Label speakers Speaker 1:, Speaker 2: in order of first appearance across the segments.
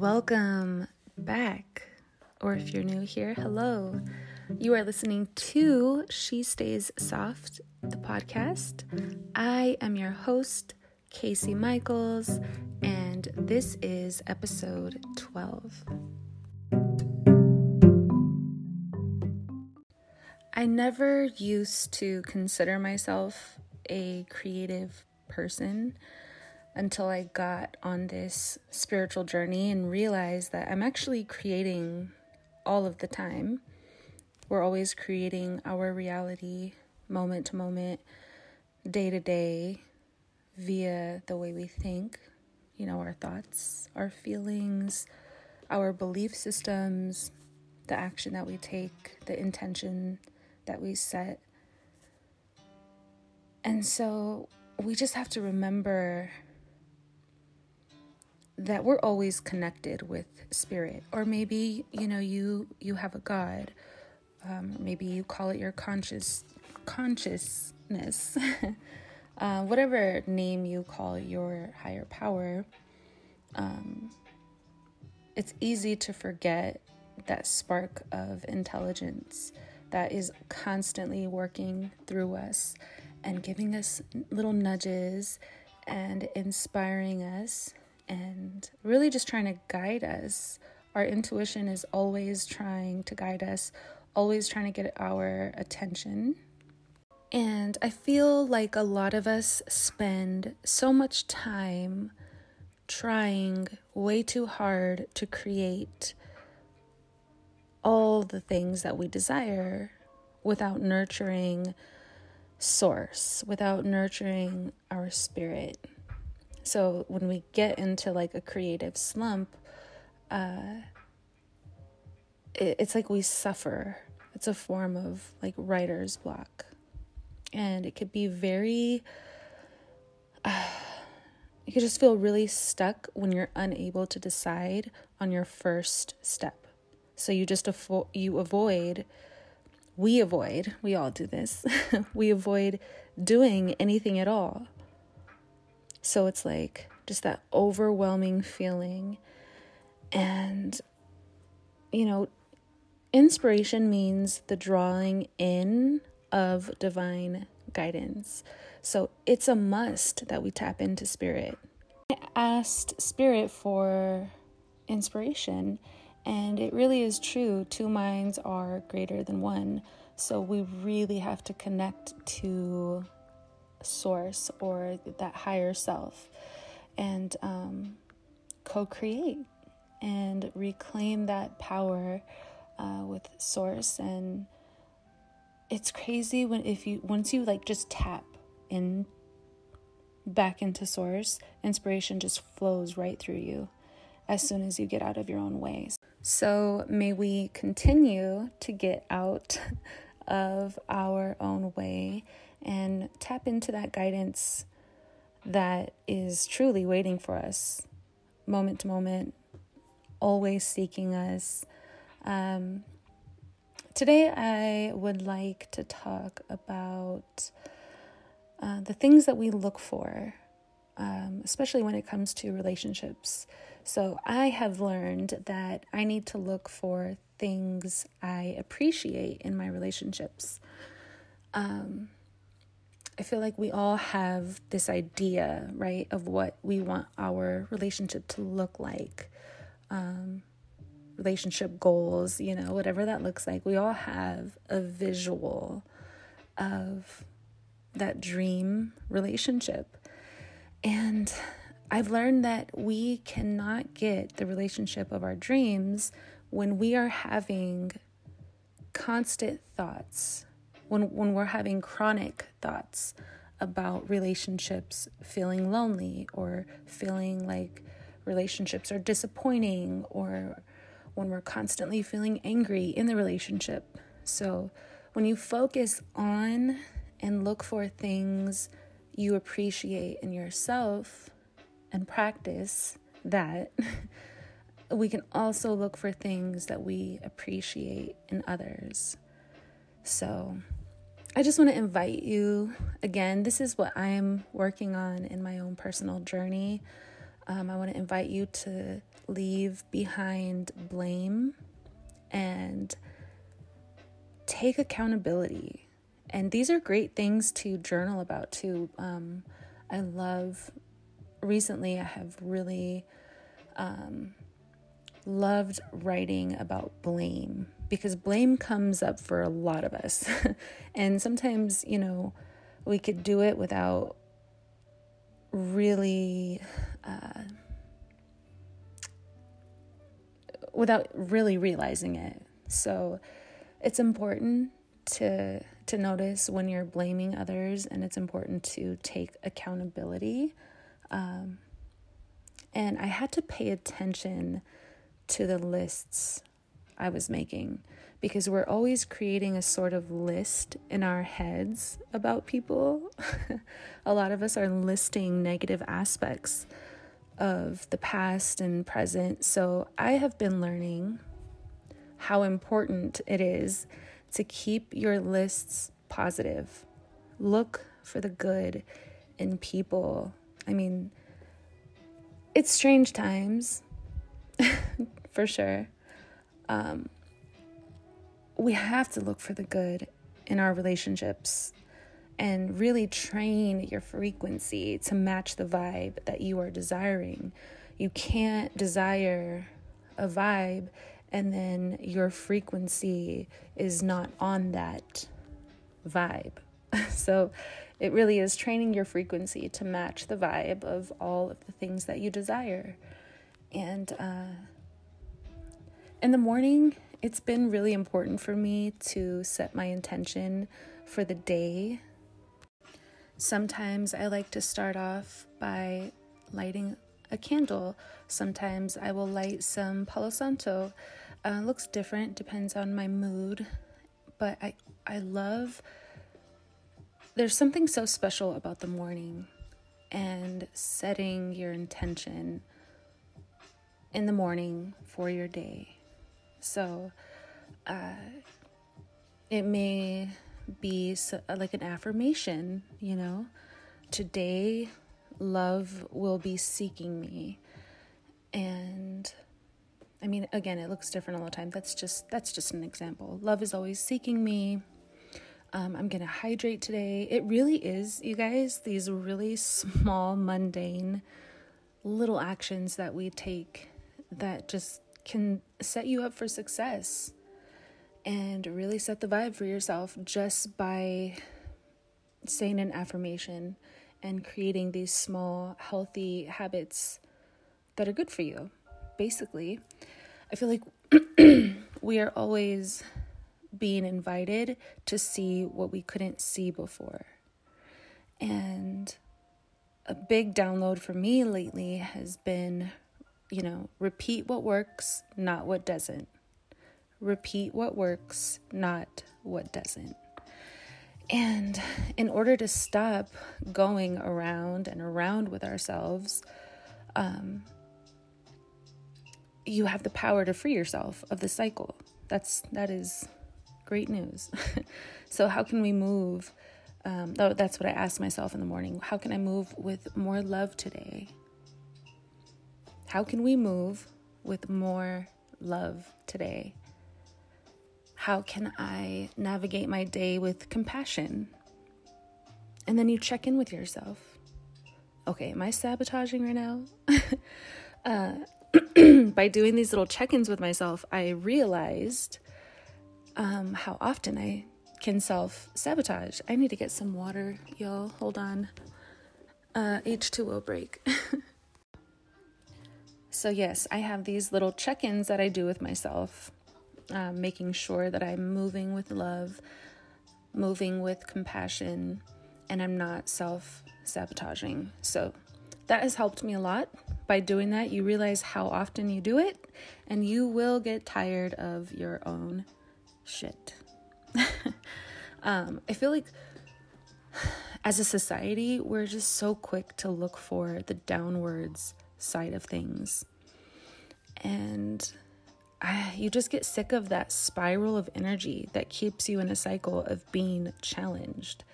Speaker 1: Welcome back. Or if you're new here, hello. You are listening to She Stays Soft, the podcast. I am your host, Casey Michaels, and this is episode 12. I never used to consider myself a creative person until I got on this spiritual journey and realized that I'm actually creating all of the time. We're always creating our reality moment to moment, day to day, via the way we think, you know, our thoughts, our feelings, our belief systems, the action that we take, the intention that we set. And so we just have to remember that we're always connected with spirit. Or maybe you know you you have a god. Um, maybe you call it your conscious consciousness. Uh, whatever name you call your higher power um, it's easy to forget that spark of intelligence that is constantly working through us and giving us little nudges and inspiring us and really just trying to guide us. Our intuition is always trying to guide us, always trying to get our attention. And I feel like a lot of us spend so much time trying way too hard to create all the things that we desire without nurturing source, without nurturing our spirit. So when we get into like a creative slump, uh, it, it's like we suffer. It's a form of like writer's block. And it could be very, uh, you could just feel really stuck when you're unable to decide on your first step. So you just avo- you avoid, we avoid, we all do this, we avoid doing anything at all so it's like just that overwhelming feeling. And, you know, inspiration means the drawing in of divine guidance. So it's a must that we tap into spirit. I asked spirit for inspiration, and it really is true. Two minds are greater than one. So we really have to connect to source or that higher self and um, co create and reclaim that power uh, with source. And it's crazy when if you once you like just tap in back into source inspiration just flows right through you as soon as you get out of your own ways so may we continue to get out of our own way and tap into that guidance that is truly waiting for us, moment to moment, always seeking us. Um, today, I would like to talk about uh, the things that we look for, um, especially when it comes to relationships. So, I have learned that I need to look for things I appreciate in my relationships. Um, I feel like we all have this idea, right, of what we want our relationship to look like. Um, relationship goals, you know, whatever that looks like. We all have a visual of that dream relationship. And I've learned that we cannot get the relationship of our dreams when we are having constant thoughts when when we're having chronic thoughts about relationships feeling lonely or feeling like relationships are disappointing or when we're constantly feeling angry in the relationship. So, when you focus on and look for things you appreciate in yourself and practice that, we can also look for things that we appreciate in others. So, I just want to invite you again. This is what I am working on in my own personal journey Um, I want to invite you to leave behind blame and take accountability. And these are great things to journal about too. Um, I love, recently, I have really um, loved writing about blame because blame comes up for a lot of us. and sometimes, you know, we could do it without really. Uh, without really realizing it. So it's important to to notice when you're blaming others and it's important to take accountability um, and i had to pay attention to the lists i was making because we're always creating a sort of list in our heads about people a lot of us are listing negative aspects of the past and present so i have been learning how important it is to keep your lists positive. Look for the good in people. I mean, it's strange times, for sure. Um, we have to look for the good in our relationships and really train your frequency to match the vibe that you are desiring. You can't desire a vibe and then your frequency is not on that vibe. so it really is training your frequency to match the vibe of all of the things that you desire. And uh, in the morning, it's been really important for me to set my intention for the day. Sometimes I like to start off by lighting a candle. Sometimes I will light some Palo Santo. Uh, looks different, depends on my mood, but I I love. There's something so special about the morning, and setting your intention in the morning for your day. So, uh, it may be so, like an affirmation, you know. Today love will be seeking me. And I mean, again, it looks different all the time. That's just that's just an example. Love is always seeking me. Um, I'm gonna hydrate today. It really is, you guys. These really small, mundane, little actions that we take that just can set you up for success and really set the vibe for yourself just by saying an affirmation and creating these small, healthy habits that are good for you. Basically, I feel like we are always being invited to see what we couldn't see before. And a big download for me lately has been, you know, repeat what works, not what doesn't. Repeat what works, not what doesn't. And in order to stop going around and around with ourselves, um, you have the power to free yourself of the cycle. That's that is great news. so how can we move? Um, that's what I ask myself in the morning. How can I move with more love today? How can we move with more love today? How can I navigate my day with compassion? And then you check in with yourself. Okay, am I sabotaging right now? uh, by doing these little check ins with myself, I realized um, how often I can self sabotage. I need to get some water, y'all. Hold on. Uh, H2O break. so, yes, I have these little check ins that I do with myself um, making sure that I'm moving with love, moving with compassion, and I'm not self sabotaging. So that has helped me a lot. By doing that, you realize how often you do it, and you will get tired of your own shit. um, I feel like as a society, we're just so quick to look for the downwards side of things. And I, you just get sick of that spiral of energy that keeps you in a cycle of being challenged.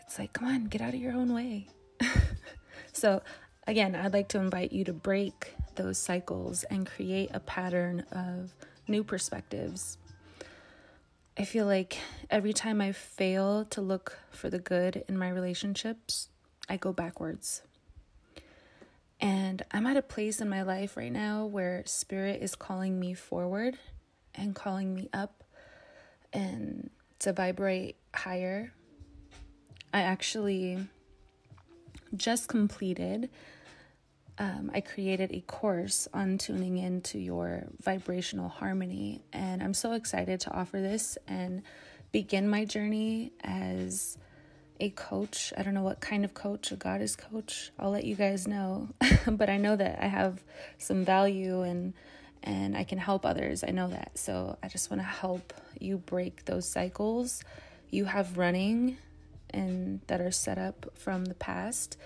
Speaker 1: It's like, come on, get out of your own way. so again, I'd like to invite you to break those cycles and create a pattern of new perspectives. I feel like every time I fail to look for the good in my relationships, I go backwards. And I'm at a place in my life right now where spirit is calling me forward and calling me up and to vibrate higher. I actually just completed, um, I created a course on tuning into your vibrational harmony. And I'm so excited to offer this and begin my journey as a coach. I don't know what kind of coach, a goddess coach. I'll let you guys know. but I know that I have some value and and I can help others. I know that. So I just want to help you break those cycles you have running and that are set up from the past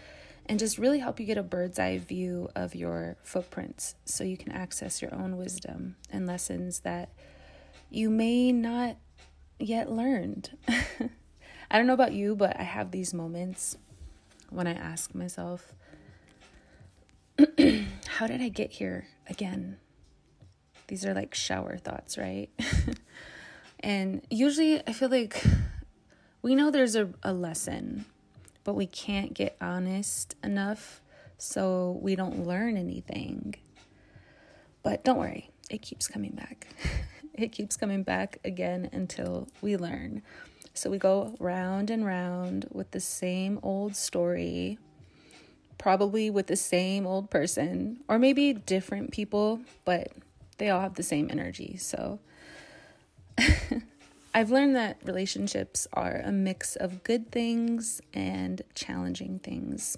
Speaker 1: and just really help you get a bird's eye view of your footprints so you can access your own wisdom and lessons that you may not yet learned. I don't know about you, but I have these moments when I ask myself, how did I get here again? These are like shower thoughts, right? and usually I feel like we know there's a, a lesson, but we can't get honest enough so we don't learn anything. But don't worry, it keeps coming back. it keeps coming back again until we learn. So we go round and round with the same old story, probably with the same old person, or maybe different people, but they all have the same energy. So I've learned that relationships are a mix of good things and challenging things.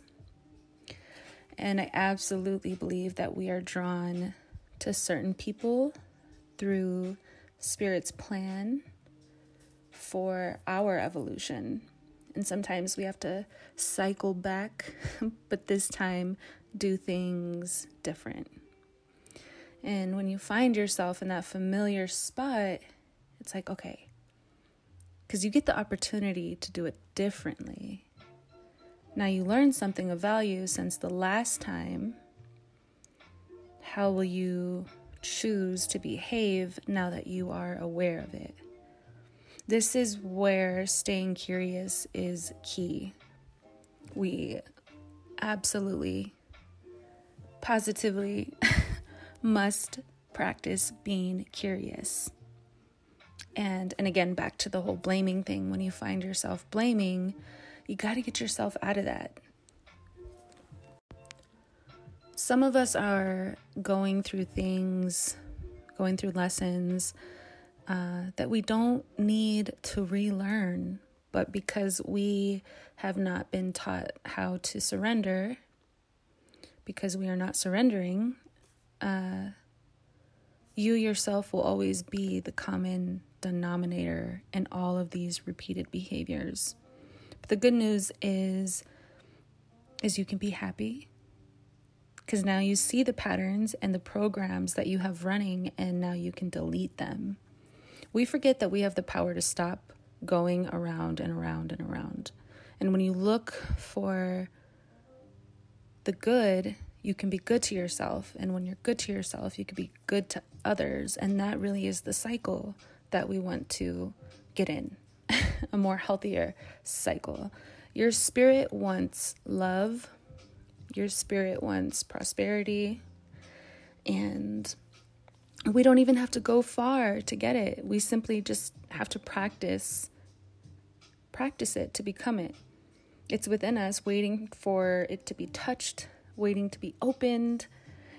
Speaker 1: And I absolutely believe that we are drawn to certain people through Spirit's plan for our evolution. And sometimes we have to cycle back, but this time do things different. And when you find yourself in that familiar spot, it's like, okay, because you get the opportunity to do it differently. Now you learn something of value since the last time. How will you choose to behave now that you are aware of it? This is where staying curious is key. We absolutely, positively must practice being curious and and again back to the whole blaming thing when you find yourself blaming you got to get yourself out of that some of us are going through things going through lessons uh, that we don't need to relearn but because we have not been taught how to surrender because we are not surrendering uh, you yourself will always be the common denominator in all of these repeated behaviors. But the good news is is you can be happy because now you see the patterns and the programs that you have running and now you can delete them. We forget that we have the power to stop going around and around and around. And when you look for the good, you can be good to yourself. And when you're good to yourself, you can be good to others. And that really is the cycle that we want to get in a more healthier cycle. Your spirit wants love, your spirit wants prosperity, and we don't even have to go far to get it. We simply just have to practice practice it to become it. It's within us waiting for it to be touched, waiting to be opened.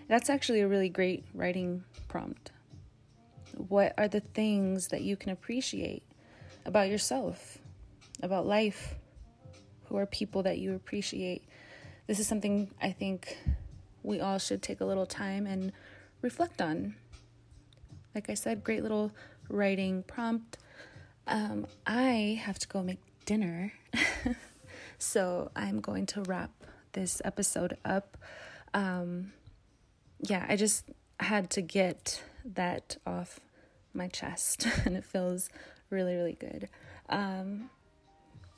Speaker 1: That's actually a really great writing prompt. What are the things that you can appreciate about yourself, about life? Who are people that you appreciate? This is something I think we all should take a little time and reflect on. Like I said, great little writing prompt. Um, I have to go make dinner, so I'm going to wrap this episode up. Um, yeah, I just had to get that off my chest and it feels really, really good. Um,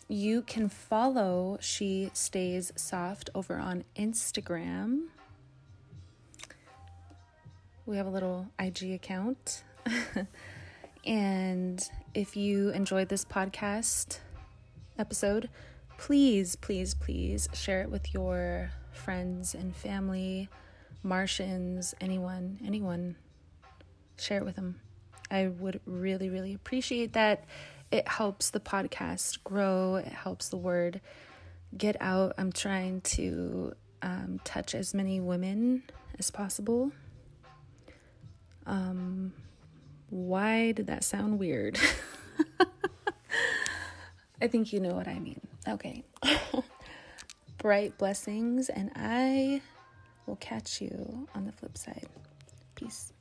Speaker 1: you can follow She Stays Soft over on Instagram. We have a little IG account. and if you enjoyed this podcast episode, please, please, please share it with your friends and family, Martians, anyone, anyone. Share it with them. I would really, really appreciate that. It helps the podcast grow, it helps the word get out. I'm trying to um, touch as many women as possible. Um, why did that sound weird? I think you know what I mean. Okay. Bright blessings, and I will catch you on the flip side. Peace.